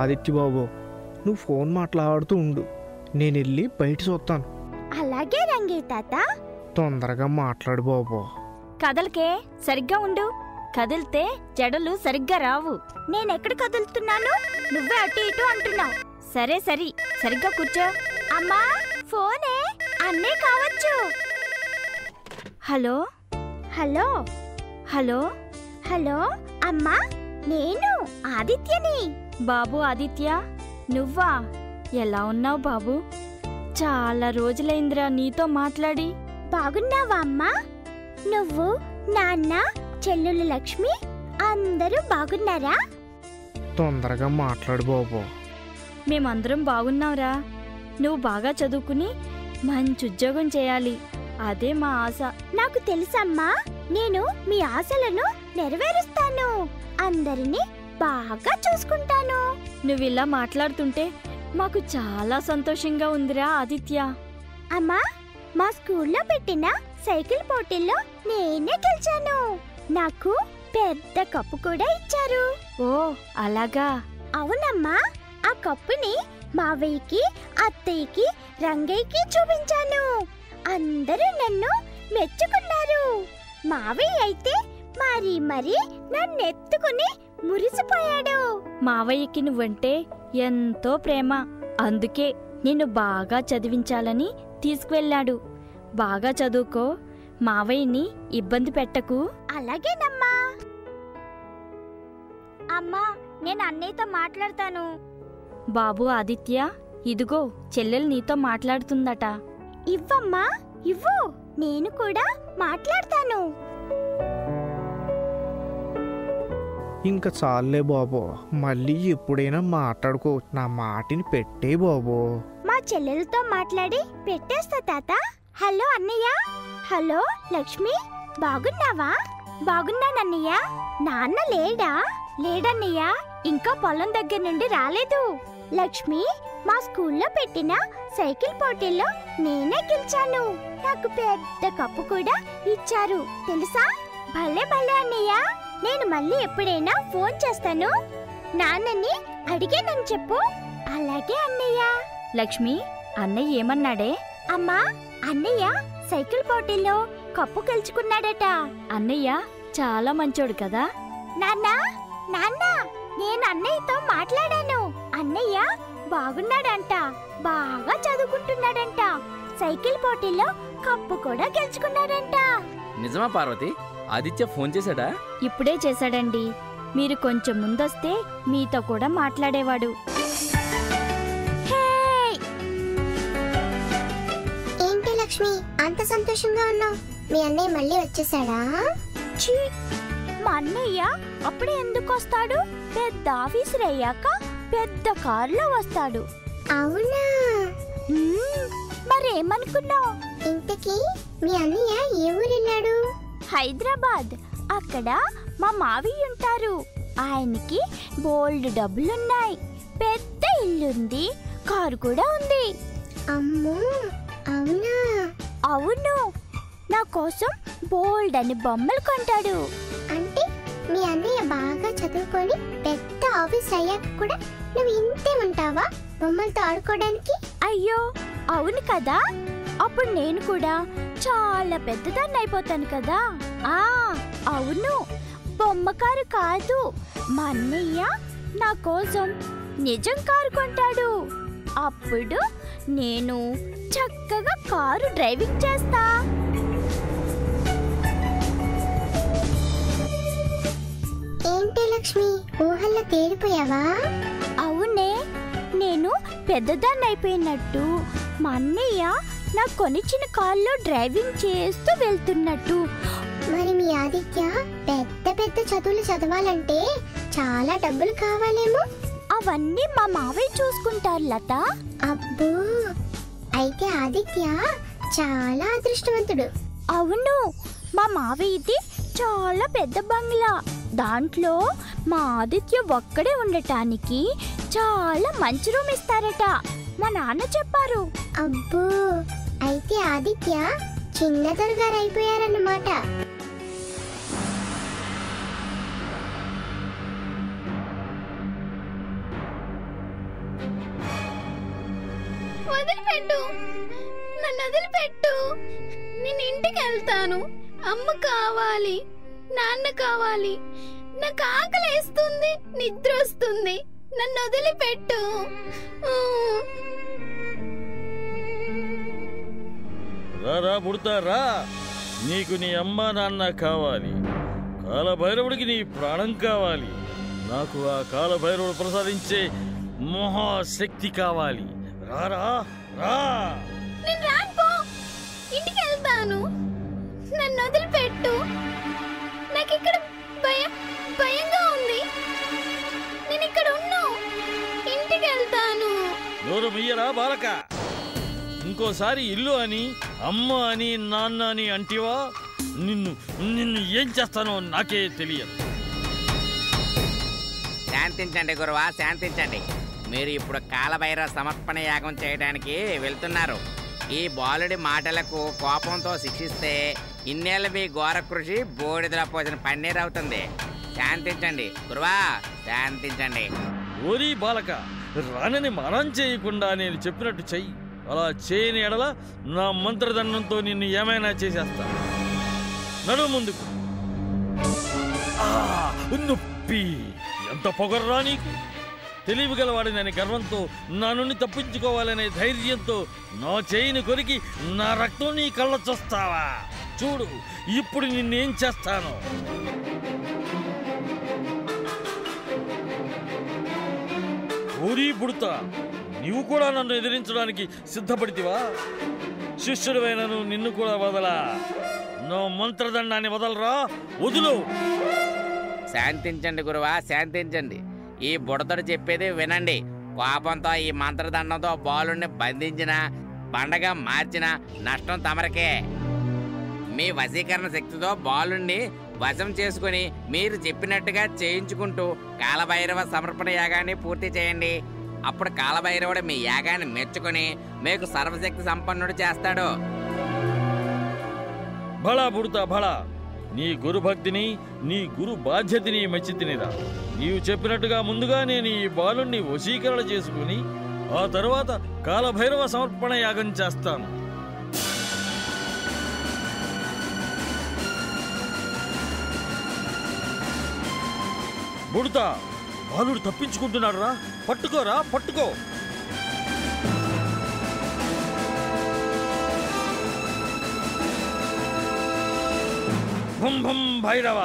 ఆదిత్య బాబు నువ్వు ఫోన్ మాట్లాడుతూ ఉండు. నేను వెళ్ళి బయట చూస్తాను. అలాగే రంగే తాత. తొందరగా మాట్లాడు బాబు. కదలకే సరిగ్గా ఉండు. కదిలితే జడలు సరిగ్గా రావు. నేనెక్కడ కదులుతున్నాను? నువ్వే అటు ఇటు అంటున్నావు. సరే సరి. సరిగ్గా కూర్చో. అమ్మా ఫోనే? అన్నే కావచ్చు. హలో? హలో? హలో? హలో? అమ్మా నేను ఆదిత్యని. బాబు ఆదిత్య నువ్వా? ఎలా ఉన్నావు బాబు? చాలా రోజులైందిరా నీతో మాట్లాడి. బాగున్నావా అమ్మా? నువ్వు నాన్న చెల్లులు లక్ష్మి అందరూ బాగున్నారా? తొందరగా మాట్లాడు బాబు. మేమందరం బాగున్నావురా. నువ్వు బాగా చదువుకుని మంచి ఉద్యోగం చేయాలి. అదే మా ఆశ. నాకు తెలుసమ్మా నేను మీ ఆశలను నెరవేరుస్తాను. అందరినీ బాగా చూసుకుంటాను. నువ్విలా మాట్లాడుతుంటే మాకు చాలా సంతోషంగా ఉందిరా ఆదిత్య. అమ్మా మా స్కూల్లో పెట్టిన సైకిల్ పోటీల్లో నేనే గెలిచాను. నాకు పెద్ద కప్పు కూడా ఇచ్చారు. ఓ అలాగా? అవునమ్మా ఆ కప్పుని మావయ్యకి అత్తయ్యకి రంగయ్యకి చూపించాను. అందరూ నన్ను మెచ్చుకున్నారు. మావయ్య అయితే మరి మరి నన్ను ఎత్తుకుని మురిసిపోయాడు. మావయ్యకి నువ్వంటే ఎంతో ప్రేమ. అందుకే నిన్ను బాగా చదివించాలని తీసుకువెళ్ళాడు. బాగా చదువుకో. మావయ్యని ఇబ్బంది పెట్టకు. అలాగేనమ్మా. అమ్మా నేను అన్నయ్యతో మాట్లాడతాను. బాబు ఆదిత్య ఇదిగో చెల్లెలు నీతో మాట్లాడుతుందట. ఇవ్వమ్మా ఇవ్వు. నేను కూడా మాట్లాడతాను. ఇంకా చాలే బాబు. మళ్ళీ ఎప్పుడైనా మాట్లాడుకో. నా మాటిని పెట్టే బాబు. మా చెల్లెలతో మాట్లాడి పెట్టేస్తా తాత. హలో అన్నయ్య. హలో లక్ష్మి. బాగున్నావా? బాగున్నానన్నయ్య నాన్న లేడా? లేడన్నయ్య. ఇంకా పొలం దగ్గర నుండి రాలేదు. లక్ష్మి మా స్కూల్లో పెట్టిన సైకిల్ పోటీల్లో నేనే గెలిచాను. నాకు పెద్ద కప్పు కూడా ఇచ్చారు. తెలుసా? భలే నేను మళ్ళీ ఎప్పుడైనా ఫోన్ చేస్తాను? నాన్నని అడిగానని చెప్పు. అలాగే అన్నయ్య. లక్ష్మి అన్నయ్య ఏమన్నాడే? అమ్మా అన్నయ్య సైకిల్ పోటీలో కప్పు గెలుచుకున్నాడట అన్నయ్య చాలా మంచోడు కదా? నాన్న నాన్న నేను అన్నయ్యతో మాట్లాడాను. అన్నయ్య బాగున్నాడంట బాగా చదువుకుంటున్నాడంట. సైకిల్ పోటీలో కప్పు కూడా గెలుచుకున్నాడంట. నిజమా పార్వతి? ఆదిత్య ఫోన్ చేశాడా? ఇప్పుడే చేశాడండి. మీరు కొంచెం ముందొస్తే మీతో కూడా మాట్లాడేవాడు! ఏంటి లక్ష్మి? అంత సంతోషంగా ఉన్నావు. మీ అన్నయ్య మళ్ళీ వచ్చేసాడా? ఛీ! మా అన్నయ్య అప్పుడే ఎందుకు వస్తాడు? పెద్ద ఆఫీసర్ అయ్యాక పెద్ద కారులో వస్తాడు. అవునా? మరేమనుకున్నావు? ఇంతకీ మీ అన్నయ్య ఏ ఊరు వెళ్ళాడు హైదరాబాద్. అక్కడ మా మావయ్య ఉంటారు. ఆయనకి బోల్డ్ డబ్బులున్నాయి. పెద్ద ఇల్లుంది. కారు కూడా ఉంది. అమ్మో! అవునా? అవును. నా కోసం బోల్డ్ అని బొమ్మలు కొంటాడు. అంటే మీ అన్నయ్య బాగా చదువుకొని పెద్ద ఆఫీస్ అయ్యాక కూడా నువ్వు ఇంతే ఉంటావా బొమ్మలతో ఆడుకోవడానికి? అయ్యో! అవును కదా. అప్పుడు నేను కూడా చాలా పెద్దదాన్ని అయిపోతాను కదా. ఆ అవును. బొమ్మకారు కాదు. మా అన్నయ్య నా కోసం నిజం కారు కొంటాడు. అప్పుడు నేను చక్కగా కారు డ్రైవింగ్ చేస్తా. ఏంటి లక్ష్మి? ఊహల్లో తేలిపోయావా అవునే. నేను పెద్దదాన్ని అయిపోయినట్టు మా అన్నయ్య నా కొనిచ్చిన కారులో డ్రైవింగ్ చేస్తూ వెళ్తున్నట్టు. మరి మీ ఆదిత్య పెద్ద పెద్ద చదువులు చదవాలంటే చాలా డబ్బులు కావాలేమో? అవన్నీ మా మావయ్య చూసుకుంటారు లత. అబ్బో! అయితే ఆదిత్య చాలా అదృష్టవంతుడు. అవును మా మావయ్యది చాలా పెద్ద బంగ్లా. దాంట్లో మా ఆదిత్య ఒక్కడే ఉండటానికి చాలా మంచి రూమ్ ఇస్తారట. మా నాన్న చెప్పారు. అబ్బో! అయితే ఆదిత్య చిన్న దొరగారు అయిపోయారన్నమాట. వదిలిపెట్టు. నన్ను వదిలిపెట్టు. నేను ఇంటికి వెళ్తాను. అమ్మ కావాలి. నాన్న కావాలి. నాకు ఆకలి వేస్తుంది నిద్ర వస్తుంది. నన్ను వదిలిపెట్టు. పుడతారా నీకు నీ అమ్మ నాన్న కావాలి. కాలభైరవుడికి నీ ప్రాణం కావాలి. నాకు ఆ కాలభైరవుడు ప్రసాదించే మహాశక్తి కావాలి. రారా రా ఇంటికి వెళ్తాను. నన్ను వదిలిపెట్టు. నాకు ఇక్కడ భయం భయంగా ఉంది. నేను ఇక్కడ ఉన్ను ఇంటికి వెళ్తాను. నోరు బాలక. ఇంకోసారి ఇల్లు అని అమ్మ అని నాన్న అని అంటివా? నిన్ను నిన్ను ఏం చేస్తానో నాకే తెలియదు. శాంతించండి గురువా శాంతించండి మీరు ఇప్పుడు కాలభైరవ సమర్పణ యాగం చేయడానికి వెళ్తున్నారు. ఈ బాలుడి మాటలకు కోపంతో శిక్షిస్తే ఇన్నేళ్ళ మీ ఘోర కృషి బోడిదల పోసిన పన్నీర్ అవుతుంది. శాంతించండి గురువా శాంతించండి ఓరి బాలక రానని మనం చేయకుండా నేను చెప్పినట్టు చెయ్యి. అలా చేయని ఎడల నా మంత్రదండంతో నిన్ను ఏమైనా చేసేస్తా. నడు ముందుకు. నొప్పి. ఎంత పొగర్రా నీకు? తెలివిగలవాడినని గర్వంతో నా నుండి తప్పించుకోవాలనే ధైర్యంతో నా చేయిని కొరికి నా రక్తం నీ కళ్ళ చూస్తావా? చూడు ఇప్పుడు నిన్నేం చేస్తాను. ఊరి పుడతా నీవు కూడా నన్ను ఎదిరించడానికి సిద్ధపడితివా? శిష్యుడివైనను నిన్ను కూడా వదలా. నో మంత్రదండాన్ని వదలరా? వదులు. శాంతించండి గురువా శాంతించండి. ఈ బుడతడు చెప్పేది వినండి. కోపంతో ఈ మంత్రదండంతో బాలుణ్ణి బంధించిన పండగ మార్చిన నష్టం తమరకే. మీ వశీకరణ శక్తితో బాలుణ్ణి వశం చేసుకుని మీరు చెప్పినట్టుగా చేయించుకుంటూ కాలభైరవ సమర్పణ యాగాన్ని పూర్తి చేయండి. అప్పుడు కాలభైరవుడు మీ యాగాన్ని మెచ్చుకొని మీకు సర్వశక్తి సంపన్నుడు చేస్తాడు. బళా బుడతా బళా నీ గురు భక్తిని నీ గురు బాధ్యతని మెచ్చి తినిరా. నీవు చెప్పినట్టుగా ముందుగా నేను ఈ బాలుణ్ణి వశీకరణ చేసుకుని ఆ తరువాత కాలభైరవ సమర్పణ యాగం చేస్తాను. బుడతా బాలుడు తప్పించుకుంటున్నాడు రా పట్టుకోరా పట్టుకో. భుం భుం భైరవ.